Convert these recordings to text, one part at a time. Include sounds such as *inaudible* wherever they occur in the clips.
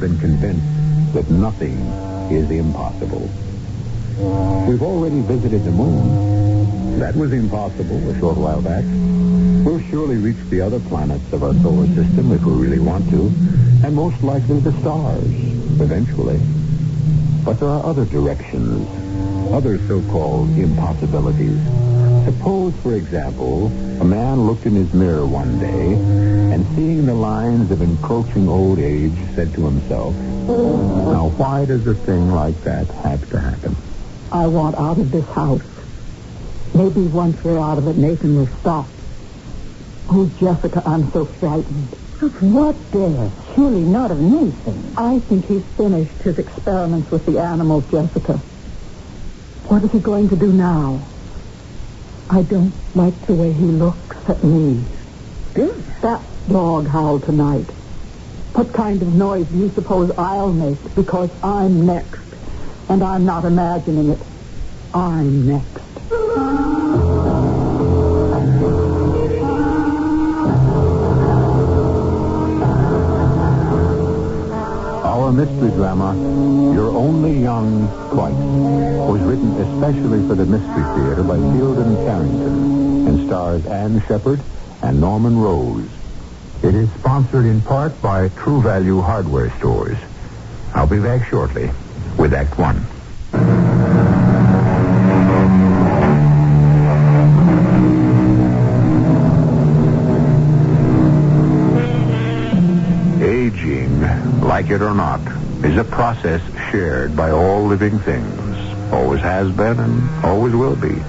Been convinced that nothing is impossible? We've already visited the moon. That was impossible a short while back. We'll surely reach the other planets of our solar system if we really want to, and most likely the stars, eventually. But there are other directions, other so-called impossibilities. Suppose, for example, a man looked in his mirror one day and seeing the lines of encroaching old age said to himself, now why does a thing like that have to happen? I want out of this house. Maybe once we're out of it, Nathan will stop. Oh, Jessica, I'm so frightened. Of what, dear? Surely not of Nathan. I think he's finished his experiments with the animals, Jessica. What is he going to do now? I don't like the way he looks at me. Dear? That dog howled tonight. What kind of noise do you suppose I'll make because I'm next? And I'm not imagining it. I'm next. Drama, You're Only Young Twice, was written especially for the Mystery Theater by Fielden Farrington and stars Anne Shepard and Norman Rose. It is sponsored in part by True Value Hardware Stores. I'll be back shortly with Act One. Aging, like it or not, is a process shared by all living things. Always has been and always will be.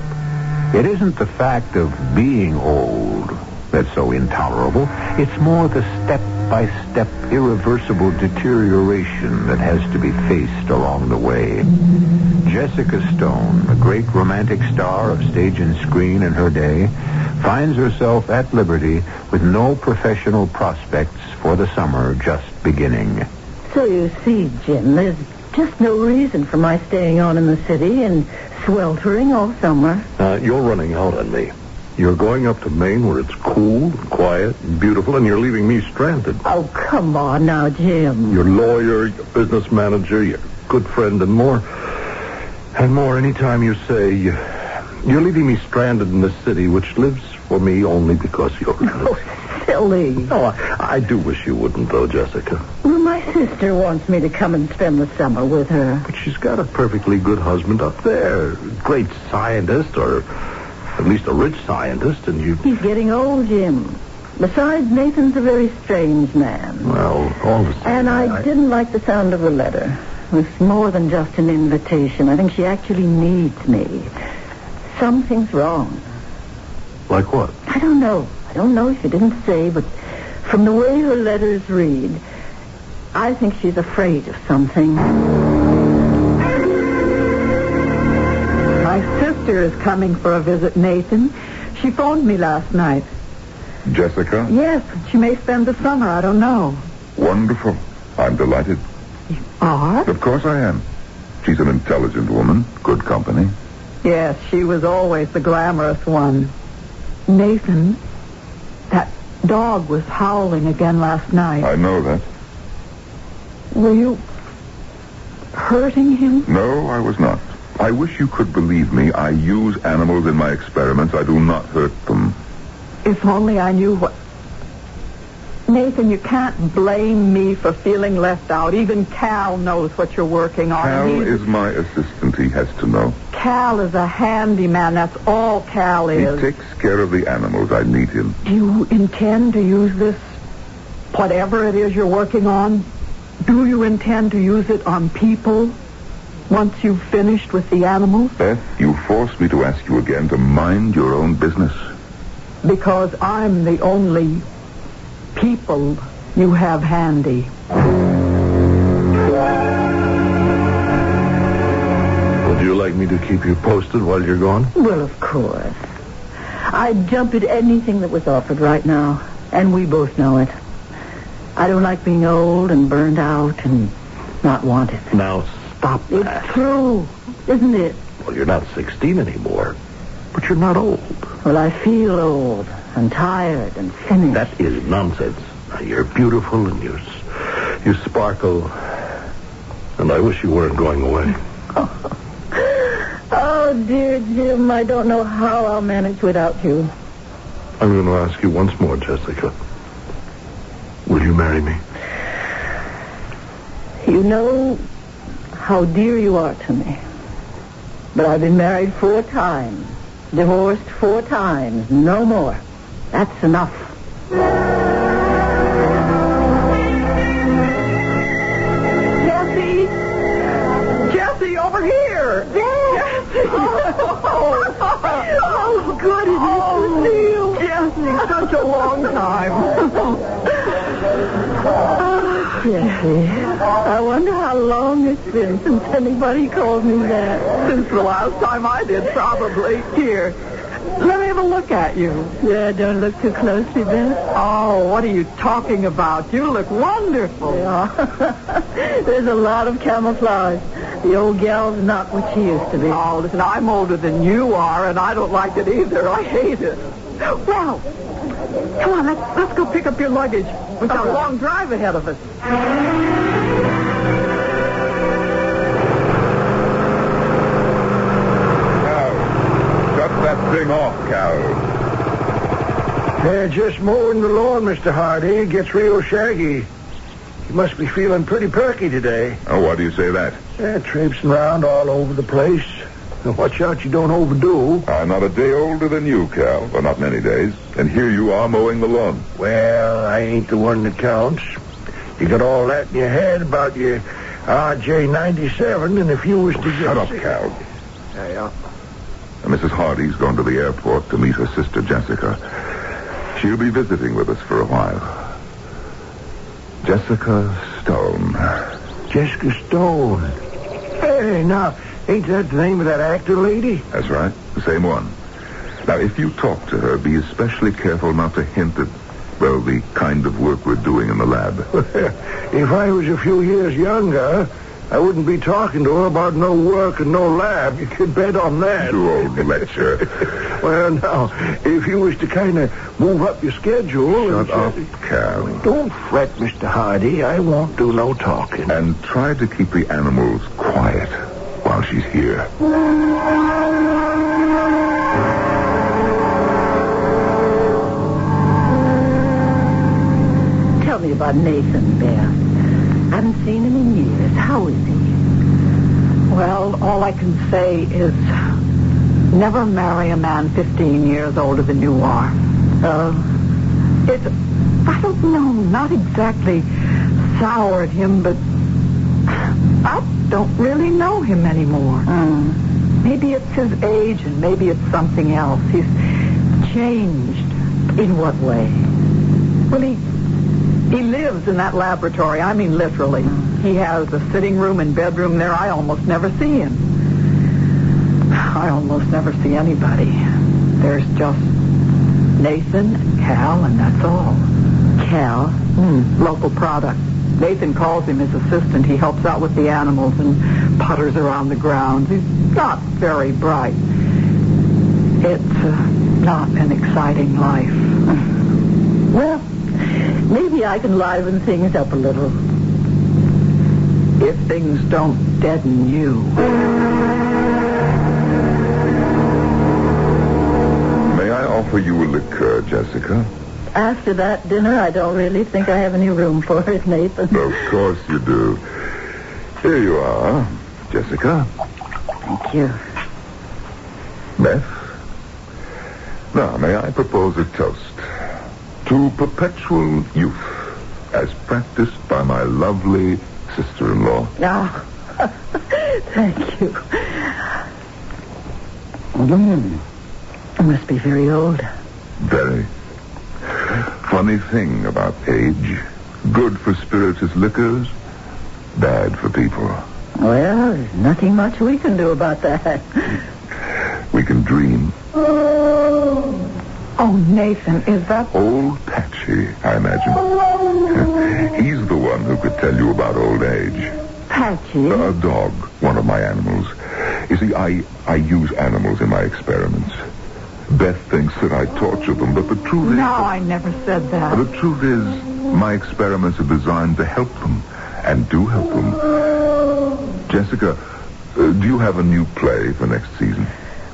It isn't the fact of being old that's so intolerable. It's more the step-by-step irreversible deterioration that has to be faced along the way. Jessica Stone, a great romantic star of stage and screen in her day, finds herself at liberty with no professional prospects for the summer just beginning. So you see, Jim, there's just no reason for my staying on in the city and sweltering all summer. Uh, you're running out on me. You're going up to Maine where it's cool and quiet and beautiful, and you're leaving me stranded. Oh, come on now, Jim. Your lawyer, your business manager, your good friend, and more. And more anytime you say you- you're leaving me stranded in this city, which lives for me only because you're. Oh, silly. No, I, I do wish you wouldn't, though, Jessica. Well, my sister wants me to come and spend the summer with her. But she's got a perfectly good husband up there. Great scientist, or at least a rich scientist, and you... He's getting old, Jim. Besides, Nathan's a very strange man. Well, all the same... And I didn't like the sound of the letter. It was more than just an invitation. I think she actually needs me. Something's wrong. Like what? I don't know. I don't know if you didn't say, but from the way her letters read, I think she's afraid of something. My sister is coming for a visit, Nathan. She phoned me last night. Jessica? Yes, she may spend the summer. I don't know. Wonderful. I'm delighted. You are? Of course I am. She's an intelligent woman, good company. Yes, she was always the glamorous one. Nathan, that dog was howling again last night. I know that. Were you hurting him? No, I was not. I wish you could believe me. I use animals in my experiments. I do not hurt them. If only I knew what. Nathan, you can't blame me for feeling left out. Even Cal knows what you're working on. Cal He's- is my assistant. He has to know. Cal is a handyman. That's all Cal is. He takes care of the animals. I need him. Do you intend to use this, whatever it is you're working on? Do you intend to use it on people once you've finished with the animals? Beth, you force me to ask you again to mind your own business. Because I'm the only people you have handy. Would you like me to keep you posted while you're gone? Well, of course. I'd jump at anything that was offered right now, and we both know it. I don't like being old and burned out and not wanted. Now stop It's that. true, isn't it? Well, you're not 16 anymore, but you're not old. Well, I feel old and tired and finished. That is nonsense. Now, You're beautiful and you, you sparkle, and I wish you weren't going away. *laughs* Oh, dear Jim, I don't know how I'll manage without you. I'm going to ask you once more, Jessica. Will you marry me? You know how dear you are to me. But I've been married four times, divorced four times, no more. That's enough. Jesse! Jesse, over here! Jesse! Oh, oh, good it is see you. Oh, Jesse, such a long time. Oh, Jesse, I wonder how long it's been since anybody called me that. Since the last time I did, probably. Here, let me have a look at you. Yeah, don't look too closely, Beth. Oh, what are you talking about? You look wonderful. Yeah. *laughs* There's a lot of camouflage. The old gal's not what she used to be. Oh, listen, I'm older than you are, and I don't like it either. I hate it. Well, come on, let's, let's go pick up your luggage. We've got a oh. long drive ahead of us. That off, Cal. They're just mowing the lawn, Mr. Hardy. It gets real shaggy. You must be feeling pretty perky today. Oh, why do you say that? Yeah, traipsing around all over the place. Now, watch out you don't overdo. I'm not a day older than you, Cal. Well, not many days. And here you are mowing the lawn. Well, I ain't the one that counts. You got all that in your head about your RJ-97, and if you was to. Shut up, Cal. Yeah, uh, yeah. Now, Mrs. Hardy's gone to the airport to meet her sister, Jessica. She'll be visiting with us for a while. Jessica Stone. Jessica Stone. Hey, now, ain't that the name of that actor lady? That's right. The same one. Now, if you talk to her, be especially careful not to hint at, well, the kind of work we're doing in the lab. *laughs* if I was a few years younger, I wouldn't be talking to her about no work and no lab. You could bet on that. You old lecture. *laughs* well, now, if you was to kind of move up your schedule... Shut and- up, Cal. Don't fret, Mr. Hardy. I won't do no talking. And try to keep the animals quiet while she's here. Tell me about Nathan, Beth. I haven't seen him in years. How is he? Well, all I can say is never marry a man 15 years older than you are. Oh, It's, I don't know, not exactly soured him, but I don't really know him anymore. mm. Maybe it's his age and maybe it's something else. He's changed. in what way? Well, he, he lives in that laboratory. I mean, literally. He has a sitting room and bedroom there. I almost never see him. I almost never see anybody. There's just Nathan and Cal, and that's all. Cal. Hmm, local product. Nathan calls him his assistant. He helps out with the animals and putters around the grounds. He's not very bright. It's uh, not an exciting life. *laughs* Well, maybe I can liven things up a little. If things don't deaden you. May I offer you a liqueur, Jessica? After that dinner, I don't really think I have any room for it, Nathan. Of course you do. Here you are, Jessica. Thank you. Beth. Now, may I propose a toast to perpetual youth as practiced by my lovely sister-in-law. Ah, *laughs* thank you. Mm. I must be very old. Very. Funny thing about age. Good for spirituous liquors, bad for people. Well, there's nothing much we can do about that. We can dream. Oh, Nathan, is that... Old Patchy, I imagine. *laughs* He's the one who could tell you about old age. Patchy. A dog, one of my animals. You see, I, I use animals in my experiments. Beth thinks that I torture them, but the truth is... No, I never said that. The truth is, my experiments are designed to help them, and do help them. Jessica, uh, do you have a new play for next season?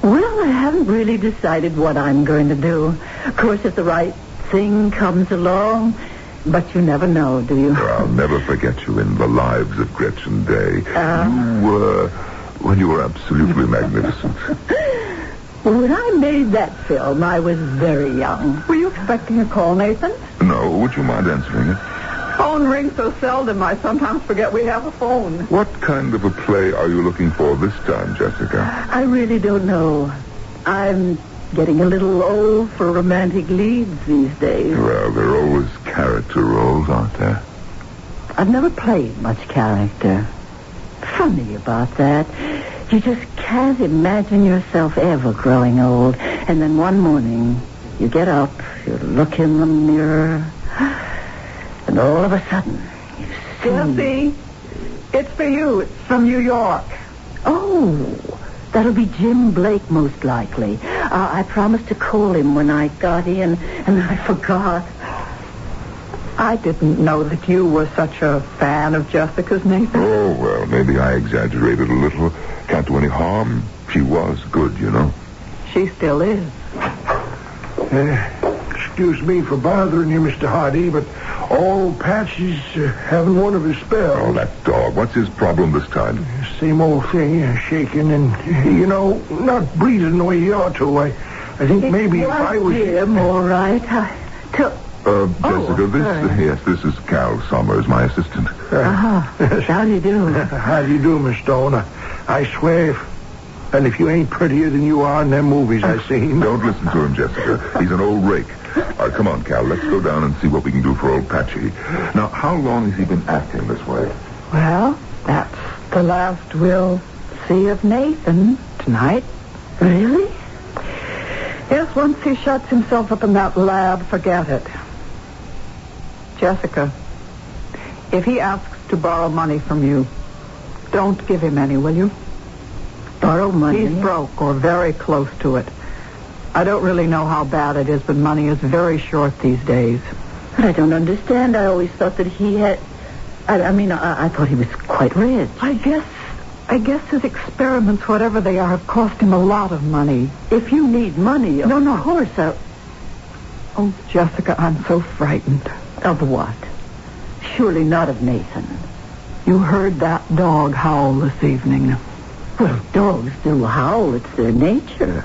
Well, I haven't really decided what I'm going to do. Of course, if the right thing comes along, but you never know, do you? *laughs* I'll never forget you in the lives of Gretchen Day. Ah. you were, well, you were absolutely magnificent. Well, *laughs* when I made that film, I was very young. Were you expecting a call, Nathan? No, would you mind answering it? Phone rings so seldom, I sometimes forget we have a phone. What kind of a play are you looking for this time, Jessica? I really don't know. I'm getting a little old for romantic leads these days. Well, there are always character roles, aren't there? I've never played much character. Funny about that. You just can't imagine yourself ever growing old. And then one morning, you get up, you look in the mirror, and all of a sudden, you see... Jesse, it's for you. It's from New York. Oh, that'll be Jim Blake, most likely. Uh, I promised to call him when I got in, and I forgot. I didn't know that you were such a fan of Jessica's, Nathan. Oh, well, maybe I exaggerated a little. Can't do any harm. She was good, you know. She still is. Uh, excuse me for bothering you, Mr. Hardy, but old Patsy's uh, having one of his spells. Oh, that dog. What's his problem this time? Same old thing, uh, shaking and, uh, *laughs* you know, not breathing the way he ought to. I, I think maybe if I was... him, *laughs* all right. I took... Uh, Oh, Jessica, this, sorry. yes, this is Cal Summers, my assistant. Uh-huh. *laughs* How do you do? How do you do, Miss Stone? I, I swear, if, and if you ain't prettier than you are in them movies I've seen... Don't listen to him, Jessica. He's an old rake. All right, come on, Cal. Let's go down and see what we can do for old Patchy. Now, how long has he been acting this way? Well, that's the last we'll see of Nathan tonight. Really? Yes, once he shuts himself up in that lab, forget it. Jessica, if he asks to borrow money from you, don't give him any, will you? Borrow money? He's broke or very close to it. I don't really know how bad it is, but money is very short these days. But I don't understand. I always thought that he had... I, I mean, I, I thought he was quite rich. I guess, I guess his experiments, whatever they are, have cost him a lot of money. If you need money, of No, no. course. I, Oh, Jessica, I'm so frightened. of what? Surely not of Nathan. You heard that dog howl this evening. Well, dogs do howl. It's their nature.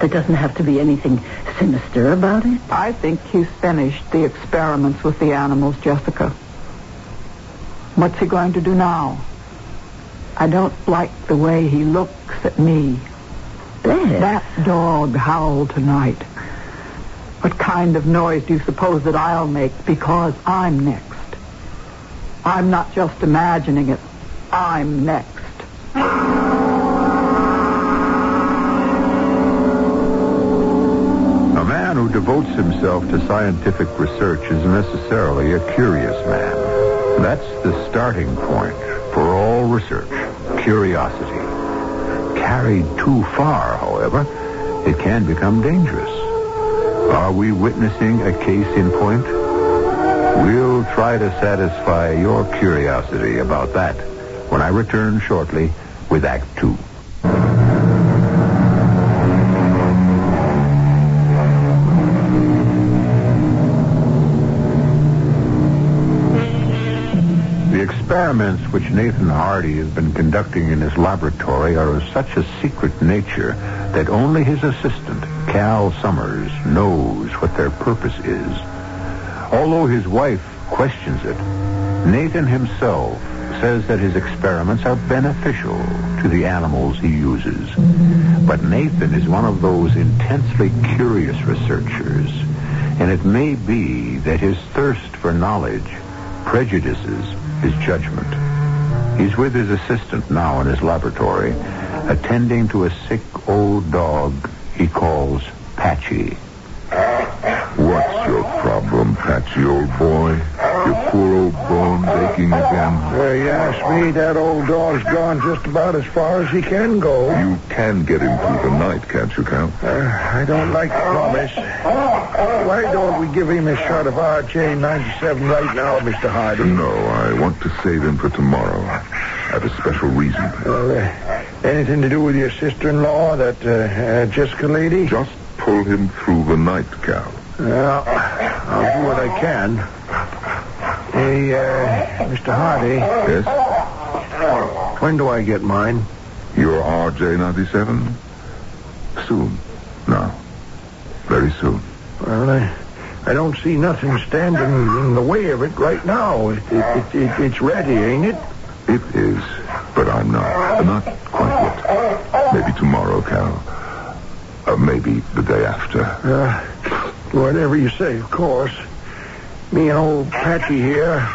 There doesn't have to be anything sinister about it. I think he's finished the experiments with the animals, Jessica. What's he going to do now? I don't like the way he looks at me. Beth. That dog howled tonight. What kind of noise do you suppose that I'll make because I'm next? I'm not just imagining it. I'm next. Devotes himself to scientific research is necessarily a curious man. That's the starting point for all research, curiosity. Carried too far, however, it can become dangerous. Are we witnessing a case in point? We'll try to satisfy your curiosity about that when I return shortly with Act Two. Experiments which Nathan Hardy has been conducting in his laboratory are of such a secret nature that only his assistant, Cal Summers, knows what their purpose is. Although his wife questions it, Nathan himself says that his experiments are beneficial to the animals he uses. But Nathan is one of those intensely curious researchers, and it may be that his thirst for knowledge prejudices his judgment. He's with his assistant now in his laboratory, attending to a sick old dog he calls Patchy. What's your problem, Patchy, old boy? Your poor old bones aching again? Uh, you ask me, that old dog's gone just about as far as he can go. You can get him through the night, can't you, Count? Uh, I don't like to promise. Why don't we give him a shot of RJ-97 right now, Mr. Hardy? No, I want to save him for tomorrow. I have a special reason. Well, uh, anything to do with your sister-in-law, that uh, uh, Jessica lady? Just pull him through the night, Cal. Well, I'll do what I can. Hey, uh, Mr. Hardy, Yes? when do I get mine? Your RJ-97? Soon. Now. Very soon. Well, I, I don't see nothing standing in the way of it right now. It, it, it, it, it's ready, ain't it? It is, but I'm not. Not quite yet. Maybe tomorrow, Cal. Uh, maybe the day after. Uh, whatever you say, of course. Me and old Patchy here,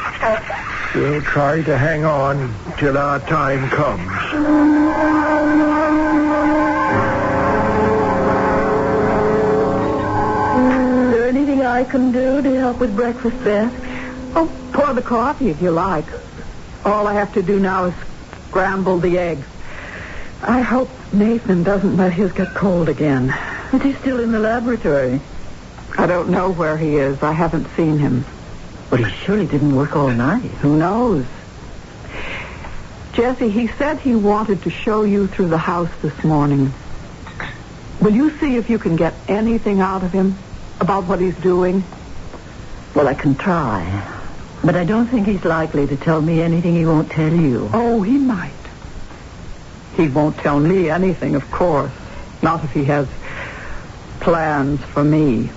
we'll try to hang on till our time comes. Is there anything I can do to help with breakfast, Beth? Oh, pour the coffee if you like. All I have to do now is scramble the eggs. I hope Nathan doesn't let his get cold again. Is he still in the laboratory? I don't know where he is. I haven't seen him. But he surely didn't work all night. Who knows? Jesse, he said he wanted to show you through the house this morning. Will you see if you can get anything out of him about what he's doing? Well, I can try. But I don't think he's likely to tell me anything he won't tell you. Oh, he might. He won't tell me anything, of course. Not if he has plans for me.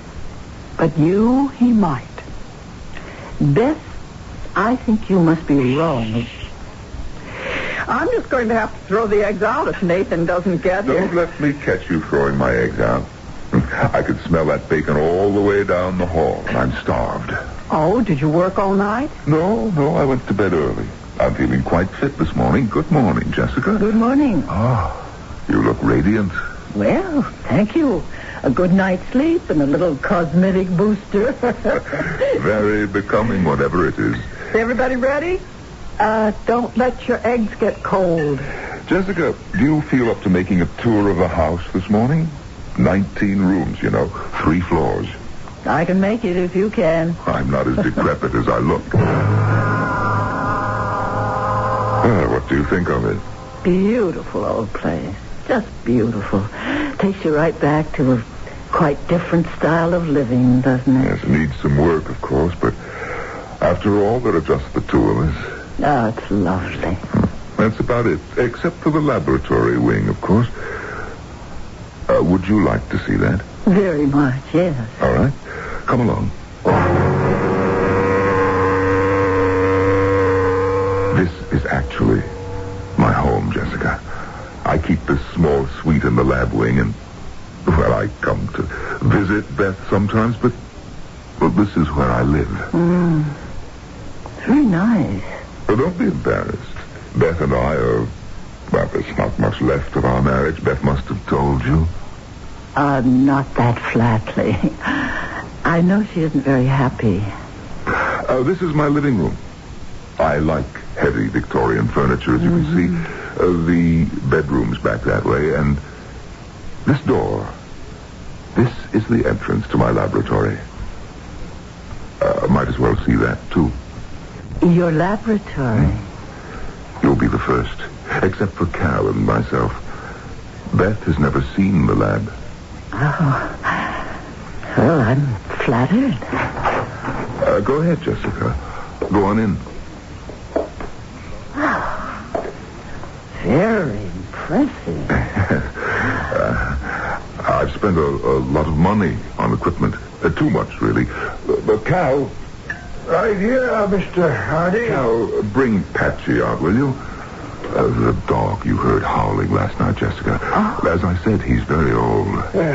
But you, he might. Beth, I think you must be wrong. I'm just going to have to throw the eggs out if Nathan doesn't get Don't here. let me catch you throwing my eggs out. *laughs* I could smell that bacon all the way down the hall, and I'm starved. Oh, did you work all night? No, no, I went to bed early. I'm feeling quite fit this morning. Good morning, Jessica. Good morning. Ah, you look radiant. Well, thank you. A good night's sleep and a little cosmetic booster. *laughs* Very becoming, whatever it is. Everybody ready? Uh, don't let your eggs get cold. Jessica, do you feel up to making a tour of the house this morning? Nineteen rooms, you know, three floors. I can make it if you can. I'm not as decrepit as I look. Ah, what do you think of it? Beautiful old place. Just beautiful. Takes you right back to a quite different style of living, doesn't it? Yes, it needs some work, of course, but after all, there are just the two of us. Oh, it's lovely. That's about it, except for the laboratory wing, of course. Uh, would you like to see that? Very much, yes. All right. Come along. This is actually my home, Jessica. I keep this small suite in the lab wing, and, well, I come to visit Beth sometimes, but, well, this is where I live. Mm. Very nice. Well, don't be embarrassed. Beth and I are, well, there's not much left of our marriage. Beth must have told you. Uh, not that flatly. I know she isn't very happy. Uh, this is my living room. I like heavy Victorian furniture, as you can see. Uh, the bedroom's back that way, and this door, this is the entrance to my laboratory. Uh, might as well see that, too. Your laboratory. You'll be the first, except for Cal and myself. Beth has never seen the lab. Oh. Well, I'm flattered. Uh, go ahead, Jessica. Go on in. Very impressive. *laughs* I've spent a, a lot of money on equipment. Uh, too much, really. Uh, but Cal, Right here, Mr. Hardy. Cal, bring Patsy out, will you? Uh, the dog you heard howling last night, Jessica. As I said, he's very old. Uh,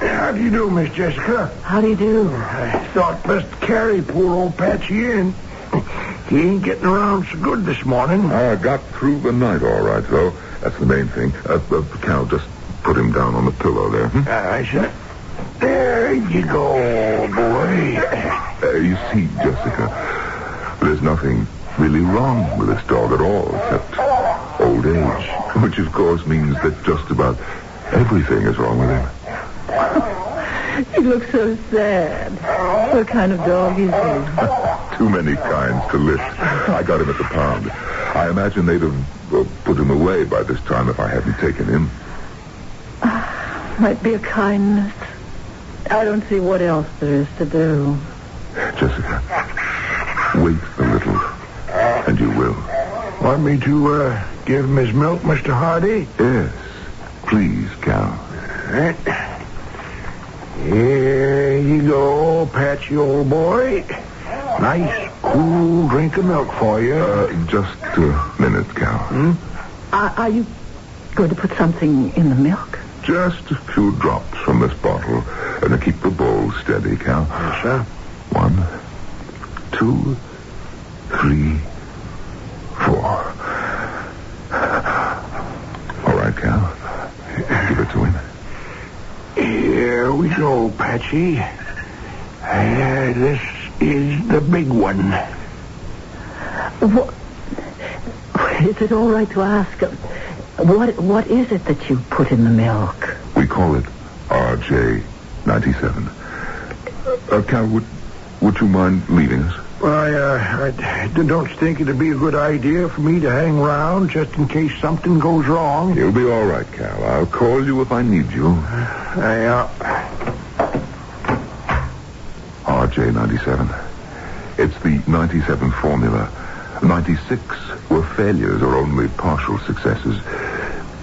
how do you do, Miss Jessica? How do you do? I thought best carry poor old Patsy in. *laughs* He ain't getting around so good this morning. I got through the night all right, though. That's the main thing. Uh, uh, Cal, just put him down on the pillow there. hmm? I said, there you go, old boy. Uh, you see, Jessica, there's nothing really wrong with this dog at all, except old age, which of course means that just about everything is wrong with him. He looks so sad. What kind of dog is he? Too many kinds to list. I got him at the pound. I imagine they'd have uh, put him away by this time if I hadn't taken him. Might be a kindness. I don't see what else there is to do. Jessica, wait a little, and you will. Want me to uh, give him his milk, Mr. Hardy? Yes, please, Cal. Right. Here you go, Patsy, old boy. Nice, cool drink of milk for you. Uh, just a minute, Cal. Are, are you going to put something in the milk? Just a few drops from this bottle, and to keep the bowl steady, Cal. Yes, sir. One, two, three, four. All right, Cal. Give it to him. Here we go, Patsy. Uh, this is the big one. What? Is it all right to ask? What What is it that you put in the milk? We call it RJ97. Uh, Cal, would, would you mind leaving us? I, uh, I d- don't think it'd be a good idea for me to hang around just in case something goes wrong. You'll be all right, Cal. I'll call you if I need you. I, uh, RJ97. It's the 97 formula. 96 were failures or only partial successes.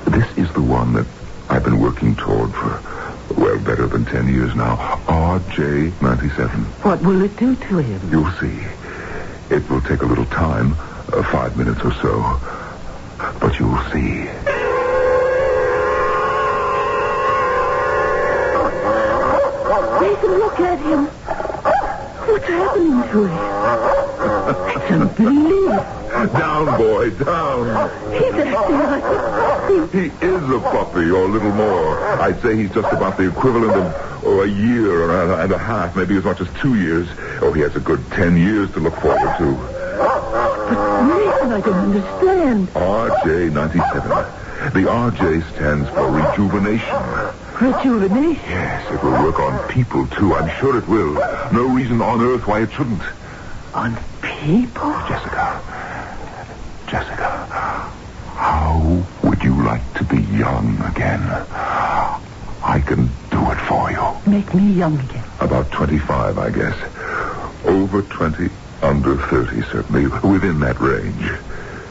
This is the one that I've been working toward for, well, better than 10 years now. RJ97. What will it do to him? You'll see. It will take a little time, uh, five minutes or so. But you'll see. Nathan, look at him. What's happening to him? It's unbelievable. Down, boy, down. Oh, he's a puppy. He is a puppy, or a little more. I'd say he's just about the equivalent of oh, a year and a, and a half, maybe as much as two years. Oh, he has a good ten years to look forward to. But Nathan, I don't understand. RJ97. The RJ stands for rejuvenation. Rejuvenation. Yes, it will work on people, too. I'm sure it will. No reason on earth why it shouldn't. On people? Jessica. Jessica. How would you like to be young again? I can do it for you. Make me young again. About 25, I guess. Over 20, under 30, certainly. Within that range.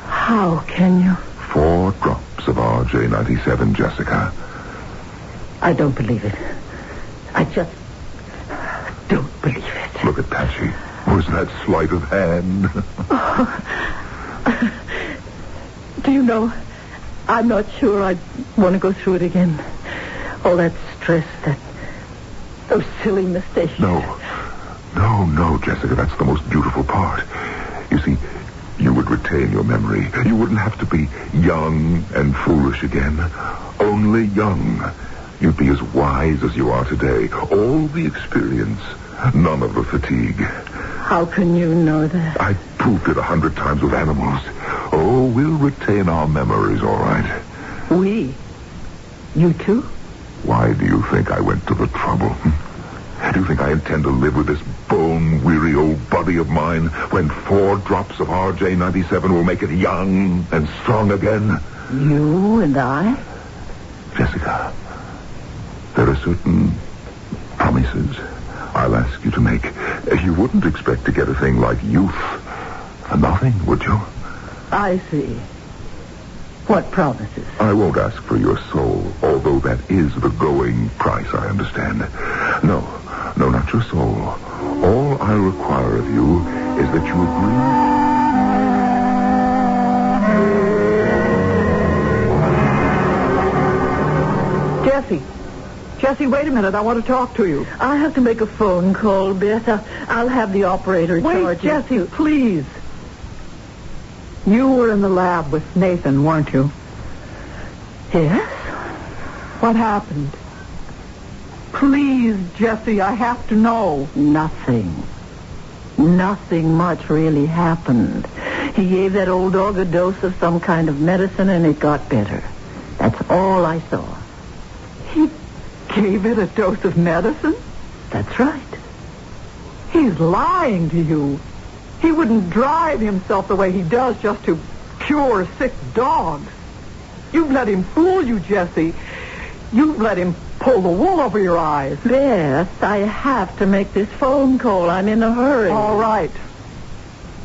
How can you? Four drops of RJ97, Jessica. I don't believe it. I just don't believe it. Look at Patsy. Was that sleight of hand? oh. *laughs* Do you know, I'm not sure I want to go through it again. All that stress, that those silly mistakes. No. No, no, Jessica. That's the most beautiful part. You see, you would retain your memory. You wouldn't have to be young and foolish again. Only young. You'd be as wise as you are today. All the experience, none of the fatigue. How can you know that? I proved it a hundred times with animals. Oh, we'll retain our memories, all right. We? You too? Why do you think I went to the trouble? hmm? Do you think I intend to live with this bone-weary old body of mine when four drops of RJ-97 will make it young and strong again? You and I? Jessica, there are certain promises I'll ask you to make. You wouldn't expect to get a thing like youth for nothing, would you? I see. What promises? I won't ask for your soul, although that is the going price, I understand. No, no, not your soul. All I require of you is that you agree. Jeffy, Jesse, wait a minute. I want to talk to you. I have to make a phone call, Beth. I'll have the operator Wait, charge you. Jesse, please. You were in the lab with Nathan, weren't you? Yes? What happened? Please, Jesse, I have to know. Nothing. Nothing much really happened. He gave that old dog a dose of some kind of medicine and it got better. That's all I saw. Gave it a dose of medicine? That's right. He's lying to you. He wouldn't drive himself the way he does just to cure sick dogs. You've let him fool you, Jesse. You've let him pull the wool over your eyes. Yes, I have to make this phone call. I'm in a hurry. All right.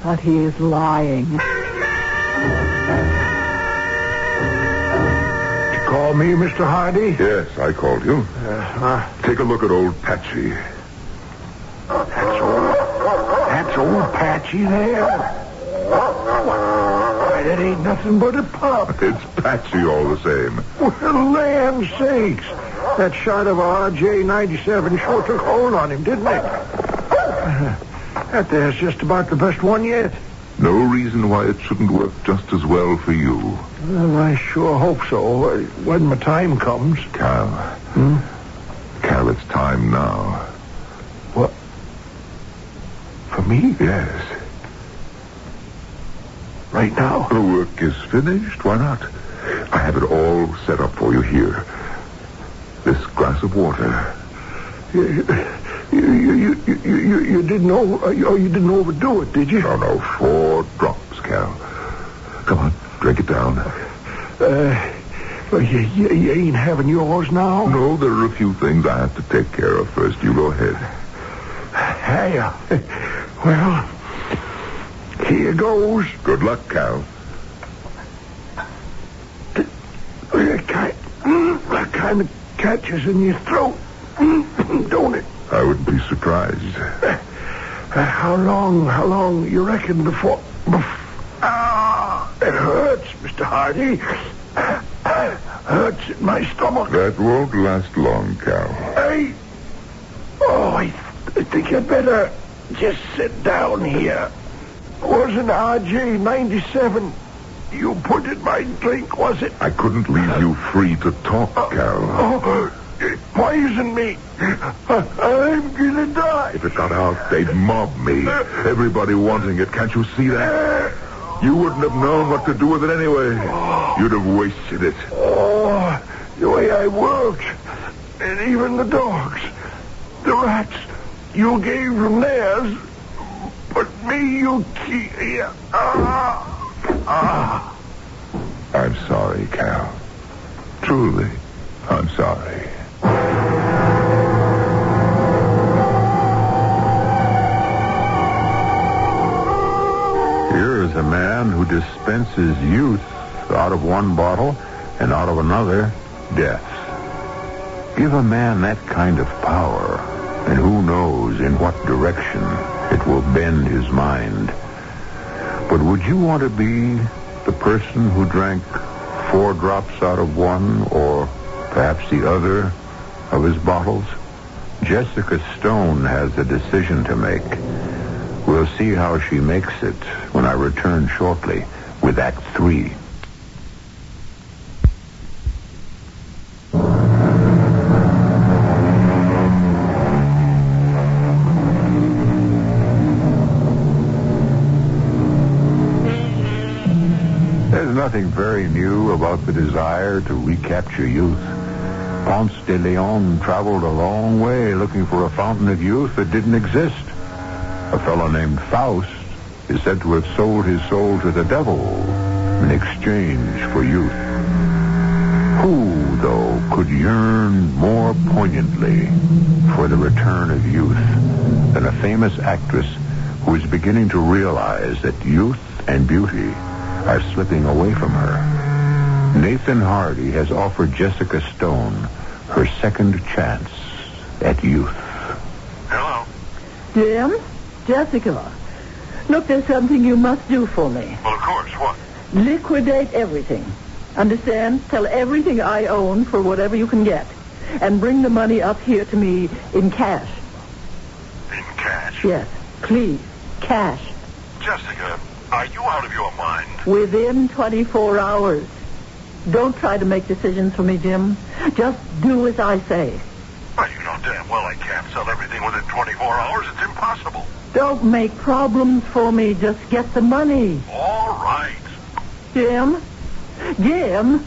But he is lying. Me, Mr. Hardy? Yes, I called you. Uh, Take a look at old Patsy. that's old. That's old Patchy there. Why, that ain't nothing but a pup. It's Patsy all the same. Well, land sakes. That shot of RJ-97 sure took hold on him, didn't it? *laughs* That there's just about the best one yet. No reason why it shouldn't work just as well for you. Well, I sure hope so. When my time comes. Cal. Hmm? Cal, it's time now. What? For me? Yes. Right now? The work is finished. Why not? I have it all set up for you here. This glass of water. You, you, you, you, you, you didn't over, oh, you didn't overdo it, did you? No, no, four drops, Cal. Come on, drink it down. Uh, well, you, you, you ain't having yours now? No, there are a few things I have to take care of first. You go ahead. Hey, uh, well, here goes. Good luck, Cal. That kind of catches in your throat, *clears throat* don't it? I wouldn't be surprised. Uh, *laughs* how long, how long you reckon before... bef- Ah, it hurts, Mr. Hardy. *sighs* hurts in my stomach. That won't last long, Cal. Hey. Oh, I, I think I'd better just sit down here. Wasn't RJ-97 you put in my drink, was it? I couldn't leave you free to talk, Cal. Oh, it poisoned me. I'm gonna die. If it got out, they'd mob me. Everybody wanting it. Can't you see that? You wouldn't have known what to do with it anyway. You'd have wasted it. Oh, the way I worked. And even the dogs. The rats. You gave them theirs. But me, you keep... Ah. Ah. I'm sorry, Cal. Truly, I'm sorry. A man who dispenses youth out of one bottle and out of another, death. Give a man that kind of power, and who knows in what direction it will bend his mind. But would you want to be the person who drank four drops out of one, or perhaps the other of his bottles? Jessica Stone has a decision to make. We'll see how she makes it when I return shortly with Act Three. There's nothing very new about the desire to recapture youth. Ponce de Leon traveled a long way looking for a fountain of youth that didn't exist. A fellow named Faust is said to have sold his soul to the devil in exchange for youth. Who, though, could yearn more poignantly for the return of youth than a famous actress who is beginning to realize that youth and beauty are slipping away from her? Nathan Hardy has offered Jessica Stone her second chance at youth. Hello. Jim? Jessica? Look, there's something you must do for me. Well, of course. What? Liquidate everything. Understand? Sell everything I own for whatever you can get. and bring the money up here to me in cash. In cash. Yes, please, cash. Jessica, are you out of your mind? Within 24 hours. Don't try to make decisions for me, Jim. Just do as I say. Well, you know damn well I can't sell everything within 24 hours. It's impossible. Don't make problems for me. Just get the money. All right. Jim? Jim?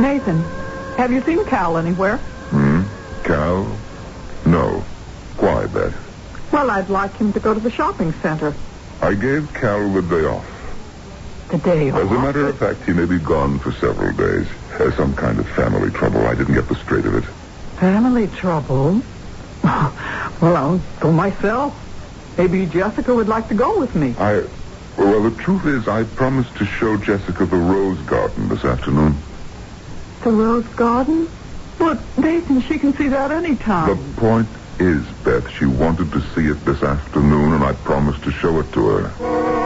Nathan, have you seen Cal anywhere? Hmm? Cal? No. Why, Beth? Well, I'd like him to go to the shopping center. I gave Cal the day off. The day off? As a matter of fact, he may be gone for several days. Has some kind of family trouble. I didn't get the straight of it. Family trouble? *laughs* well, I'll go myself. Maybe Jessica would like to go with me. I. Well, the truth is, I promised to show Jessica the rose garden this afternoon. The rose garden? But, Nathan, she can see that any time. The point is, Beth, she wanted to see it this afternoon, and I promised to show it to her.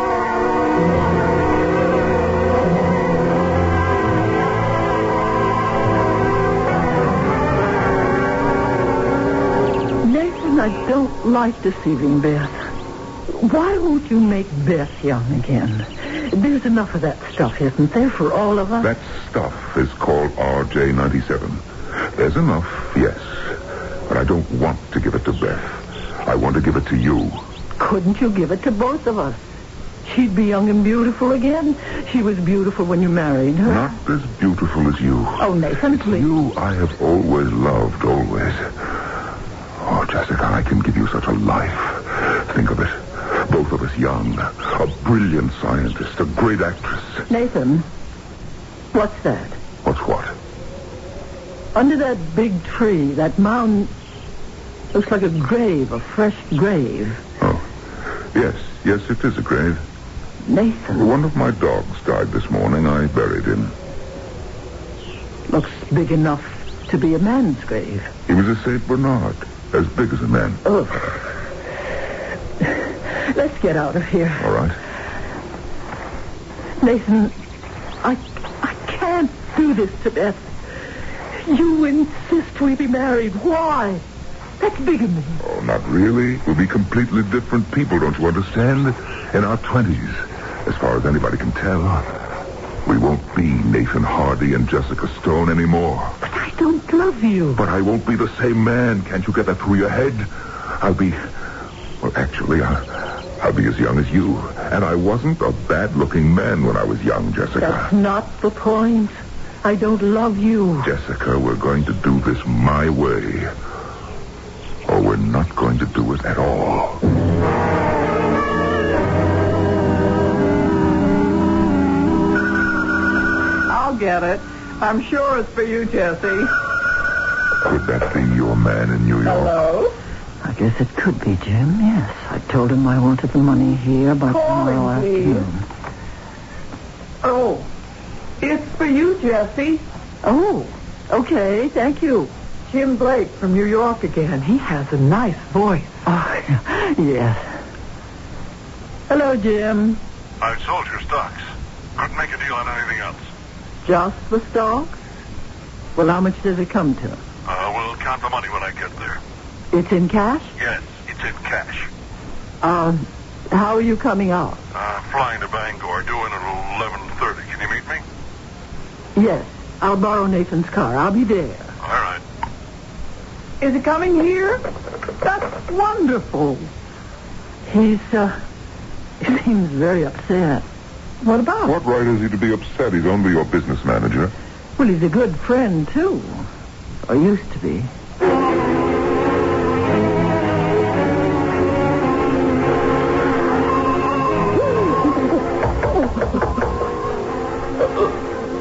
I don't like deceiving Beth. Why won't you make Beth young again? There's enough of that stuff, isn't there, for all of us? That stuff is called RJ97. There's enough, yes. But I don't want to give it to Beth. I want to give it to you. Couldn't you give it to both of us? She'd be young and beautiful again. She was beautiful when you married her. Not as beautiful as you. Oh, Nathan, please. You I have always loved, always. I can give you such a life. Think of it. Both of us young. A brilliant scientist, a great actress. Nathan, what's that? What's what? Under that big tree, that mound looks like a grave, a fresh grave. Oh, yes, yes, it is a grave. Nathan, One of my dogs died this morning. I buried him. looks big enough to be a man's grave. He was a Saint Bernard, as big as a man. Ugh. Let's get out of here. All right. Nathan, I, I can't do this to Beth. You insist we be married. Why? That's bigamy. Oh, not really. We'll be completely different people, don't you understand? In our twenties, as far as anybody can tell. We won't be Nathan Hardy and Jessica Stone anymore. But I don't love you. But I won't be the same man. Can't you get that through your head? I'll be... Well, actually, I'll, I'll be as young as you. And I wasn't a bad-looking man when I was young, Jessica. That's not the point. I don't love you. Jessica, we're going to do this my way. Or we're not going to do it at all. I'll get it. I'm sure it's for you, Jesse. Could that be your man in New York? Hello? I guess it could be, Jim. Yes. I told him I wanted the money here by Call him, tomorrow please. afternoon. Oh, it's for you, Jesse. Oh, okay. Thank you. Jim Blake from New York again. He has a nice voice. Oh, *laughs* yes. Hello, Jim. I've sold your stocks. Couldn't make a deal on anything else. Just the stocks? Well, how much does it come to? Uh, we'll count the money when I get there. It's in cash? Yes, it's in cash. Um, how are you coming out? Uh, flying to Bangor, doing it at 11.30. Can you meet me? Yes. I'll borrow Nathan's car. I'll be there. All right. Is he coming here? That's wonderful. He's, uh, *laughs* he seems very upset. What about? What right has he to be upset? He's only your business manager. Well, he's a good friend, too. Or used to be.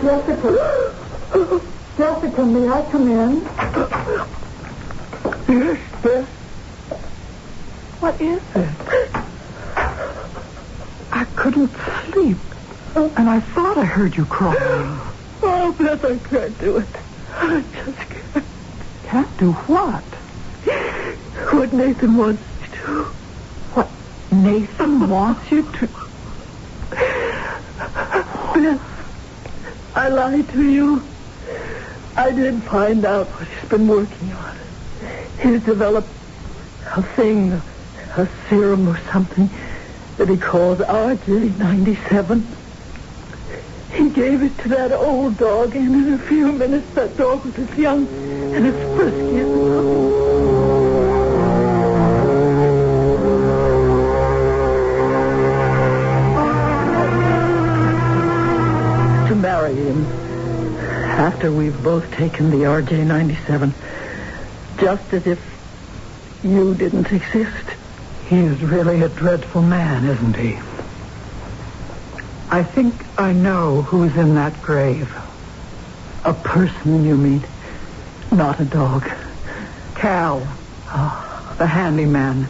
Jessica. Jessica, may I come in? Yes, Beth. What is it? I couldn't sleep. And I thought I heard you crying. Oh, Beth, I can't do it. I just can't. Can't do what? What Nathan wants me to. What Nathan wants you to... Beth, I lied to you. I did find out what he's been working on. He's developed a thing, a serum or something that he calls RJ97. He gave it to that old dog, and in a few minutes that dog was as young and as frisky as a puppy. To marry him after we've both taken the RJ97, just as if you didn't exist. He is really a dreadful man, isn't he? I think I know who's in that grave. A person, you mean? Not a dog. Cal, oh, the handyman.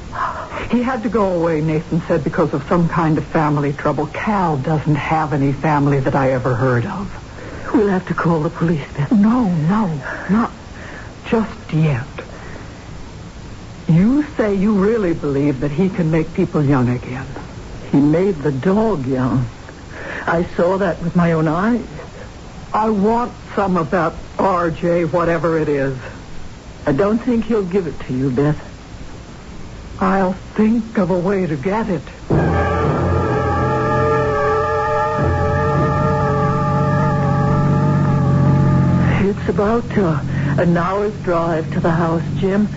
He had to go away, Nathan said, because of some kind of family trouble. Cal doesn't have any family that I ever heard of. We'll have to call the police then. No, no, not just yet. You say you really believe that he can make people young again. He made the dog young. I saw that with my own eyes. I want some of that RJ, whatever it is. I don't think he'll give it to you, Beth. I'll think of a way to get it. It's about uh, an hour's drive to the house, Jim.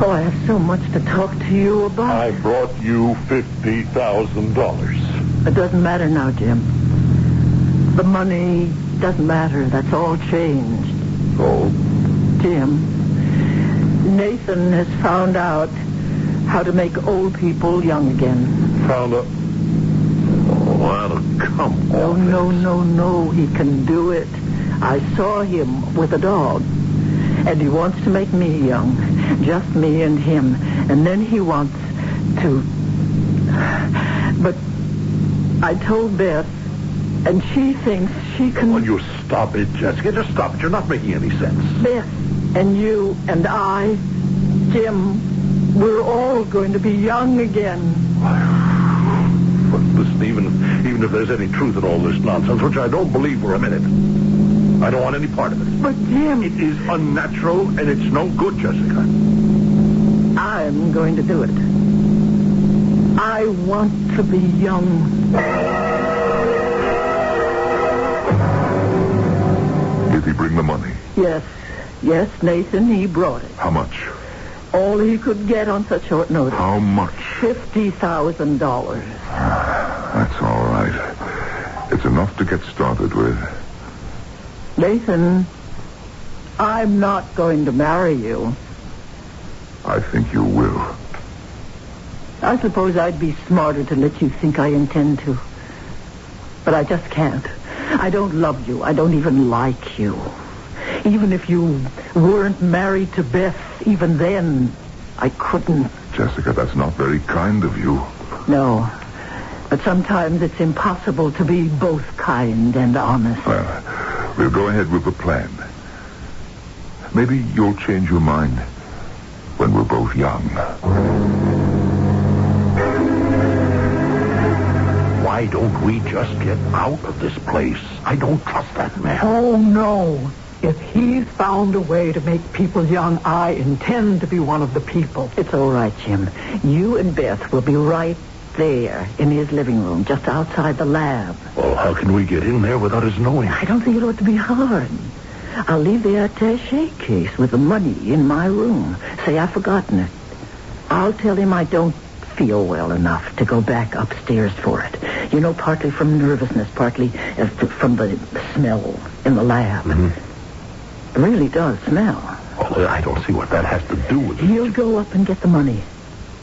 Oh, I have so much to talk to you about. I brought you $50,000. It doesn't matter now, Jim. The money doesn't matter. That's all changed. Oh? Jim, Nathan has found out how to make old people young again. Found out? Oh, well, come No, on. Oh, no, no, no. He can do it. I saw him with a dog. And he wants to make me young. Just me and him. And then he wants to... *sighs* But I told Beth, and she thinks she can... Will you stop it, Jessica? Just stop it. You're not making any sense. Beth and you and I, Jim, we're all going to be young again. But listen, even, even if there's any truth in all this nonsense, which I don't believe for a minute, I don't want any part of it. But Jim, It is unnatural, and it's no good, Jessica. I'm going to do it. I want to be young. Did he bring the money? Yes, yes, Nathan, he brought it. How much? All he could get on such short notice. How much? Fifty thousand dollars. Ah, that's all right. It's enough to get started with. Nathan, I'm not going to marry you. I think you will. I suppose I'd be smarter to let you think I intend to. But I just can't. I don't love you. I don't even like you. Even if you weren't married to Beth, even then, I couldn't. Jessica, that's not very kind of you. No. But sometimes it's impossible to be both kind and honest. Well, we'll go ahead with the plan. Maybe you'll change your mind when we're both young. Why don't we just get out of this place? I don't trust that man. Oh, no. If he's found a way to make people young, I intend to be one of the people. It's all right, Jim. You and Beth will be right there in his living room, just outside the lab. Well, how can we get in there without his knowing? I don't think it ought to be hard. I'll leave the attache case with the money in my room. Say I've forgotten it. I'll tell him I don't feel well enough to go back upstairs for it. You know, partly from nervousness, partly uh, from the smell in the lab. It really does smell. Well, I don't see what that has to do with it. He'll go up and get the money.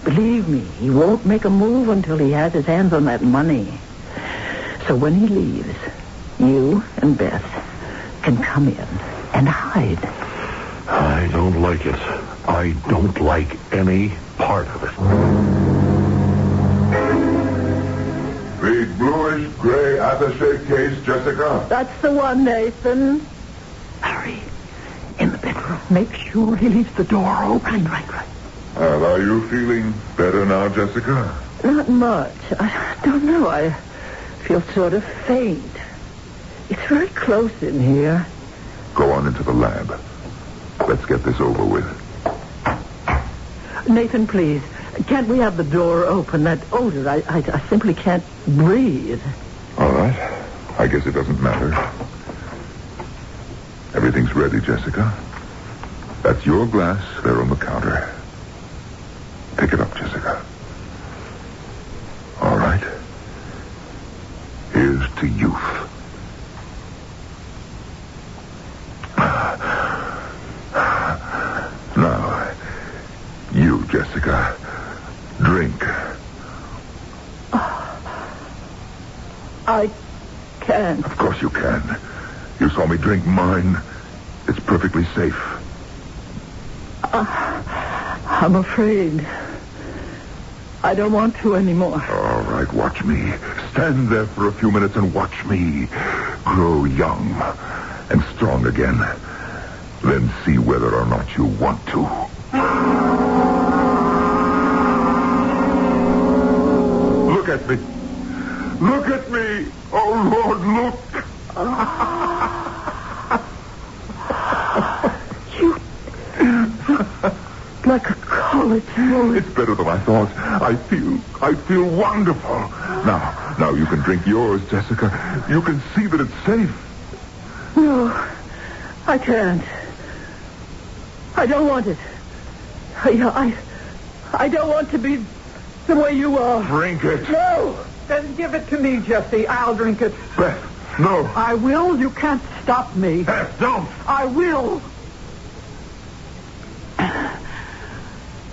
Believe me, he won't make a move until he has his hands on that money. So when he leaves, you and Beth can come in and hide. I don't like it. I don't like any part of it. Big bluish gray attache case, Jessica. That's the one, Nathan. Hurry. In the bedroom. Make sure he leaves the door open. Right, right, right. Well, are you feeling better now, Jessica? Not much. I don't know. I feel sort of faint. It's very close in here. Go on into the lab. Let's get this over with. Nathan, please. Can't we have the door open? That odor, I, I, I simply can't breathe. All right. I guess it doesn't matter. Everything's ready, Jessica. That's your glass there on the counter. Pick it up, Jessica. All right. Here's to youth. Now, you, Jessica, drink. I you can. You saw me drink mine. It's perfectly safe. Ah, I'm afraid. I don't want to anymore. All right, watch me. Stand there for a few minutes and watch me grow young and strong again. Then see whether or not you want to. Look at me. Look at me. Oh, Lord, look. Like a It's better than I thought. I feel, I feel wonderful. Now, now you can drink yours, Jessica. You can see that it's safe. No, I can't. I don't want it. I, I, I don't want to be the way you are. Drink it. No! Then give it to me, Jesse. I'll drink it. Beth, no. I will. You can't stop me. Beth, don't. I will.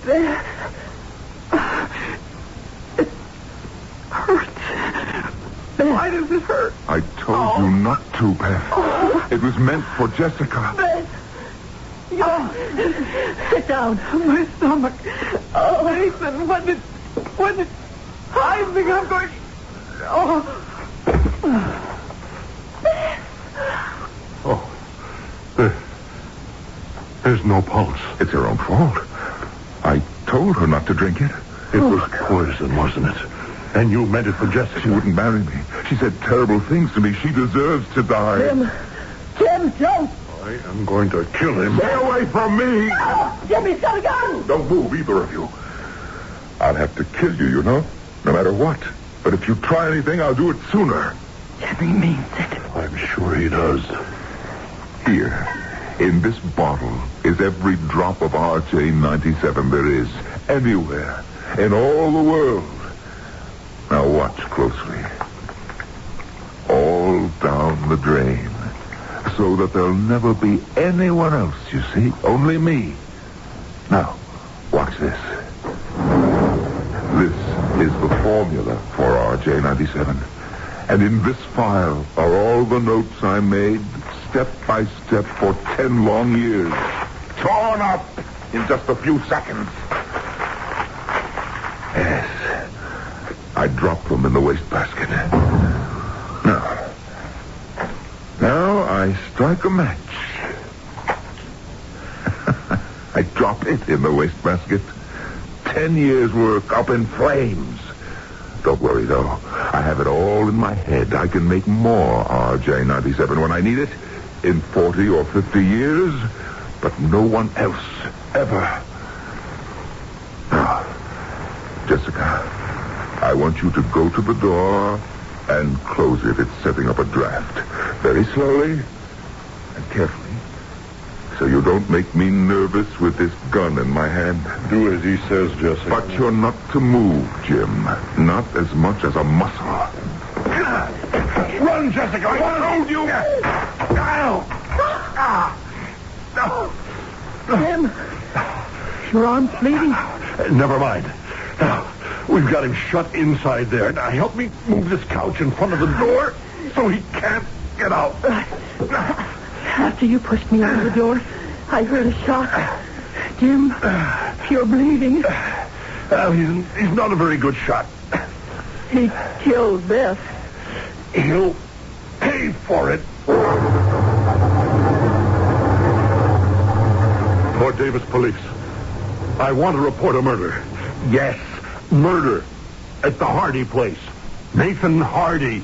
Beth. It hurts. Why does it hurt? I told you oh. not to, Beth. Oh. It was meant for Jessica. Beth. Oh, sit down. My stomach. Oh, Nathan, what did... What did... I think I'm going... Oh. Oh. There, there's no pulse. It's her own fault. I told her not to drink it. It oh, was poison, wasn't it? And you meant it for Jessica. She wouldn't marry me. She said terrible things to me. She deserves to die. Jim. Jim, don't. I am going to kill him. Stay away from me! Oh, Jimmy's got a gun. Don't move, either of you. I'll have to kill you, you know, no matter what. But if you try anything, I'll do it sooner. Jimmy means it. I'm sure he does. Here, in this bottle, is every drop of RJ-97 there is, anywhere, in all the world. Watch closely. All down the drain. So that there'll never be anyone else, you see? Only me. Now, watch this. This is the formula for RJ-97. And in this file are all the notes I made, step by step, for ten long years. Torn up in just a few seconds. Yes. I dropped them in the wastebasket. Now. Now I strike a match. *laughs* I drop it in the wastebasket. Ten years' work up in flames. Don't worry, though. I have it all in my head. I can make more RJ-97 when I need it in 40 or 50 years, but no one else ever. Now, Jessica, I want you to go to the door and close it. It's setting up a draft. Very slowly and carefully. So you don't make me nervous with this gun in my hand. Do as he says, Jesse. But you're not to move, Jim. Not as much as a muscle. Run, Jessica! I told you! Jim, your arm's bleeding. Never mind. Now, we've got him shut inside there. Now, help me move this couch in front of the door so he can't get out. After you pushed me out of the door, I heard a shot. Jim, you're bleeding. Well, he's, he's not a very good shot. He killed Beth. He'll pay for it. Fort Davis Police. I want to report a murder. Yes, murder at the Hardy place. Nathan Hardy.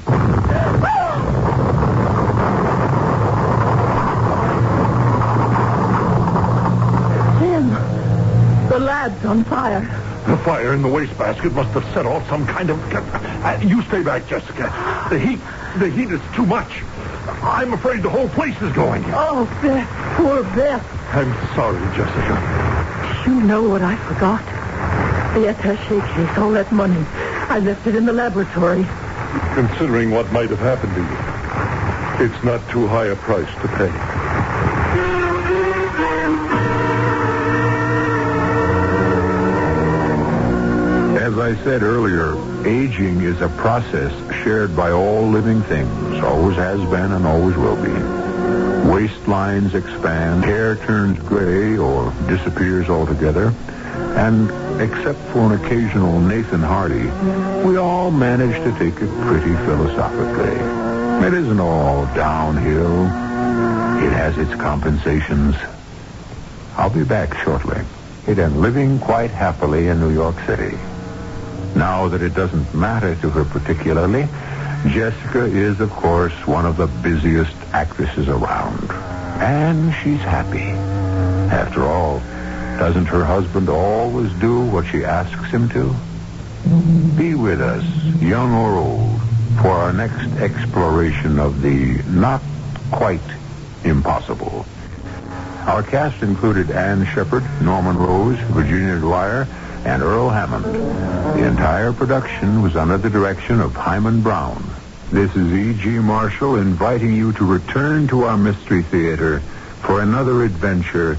Tim, the lad's on fire. The fire in the wastebasket must have set off some kind of... Uh, you stay back, Jessica. The heat, the heat is too much. I'm afraid the whole place is going. Oh, Beth, poor Beth. I'm sorry, Jessica. You know what I forgot. The attache case, all that money. I left it in the laboratory. Considering what might have happened to you, it's not too high a price to pay. As I said earlier, aging is a process shared by all living things, always has been and always will be. Waistlines expand, hair turns gray or disappears altogether, and except for an occasional Nathan Hardy, we all manage to take it pretty philosophically. It isn't all downhill. It has its compensations. I'll be back shortly. It and living quite happily in New York City. Now that it doesn't matter to her particularly, Jessica is, of course, one of the busiest actresses around. And she's happy. After all, doesn't her husband always do what she asks him to? Be with us, young or old, for our next exploration of the not quite impossible. Our cast included Anne Shepard, Norman Rose, Virginia Dwyer, and Earl Hammond. The entire production was under the direction of Himan Brown. This is E.G. Marshall inviting you to return to our Mystery Theater for another adventure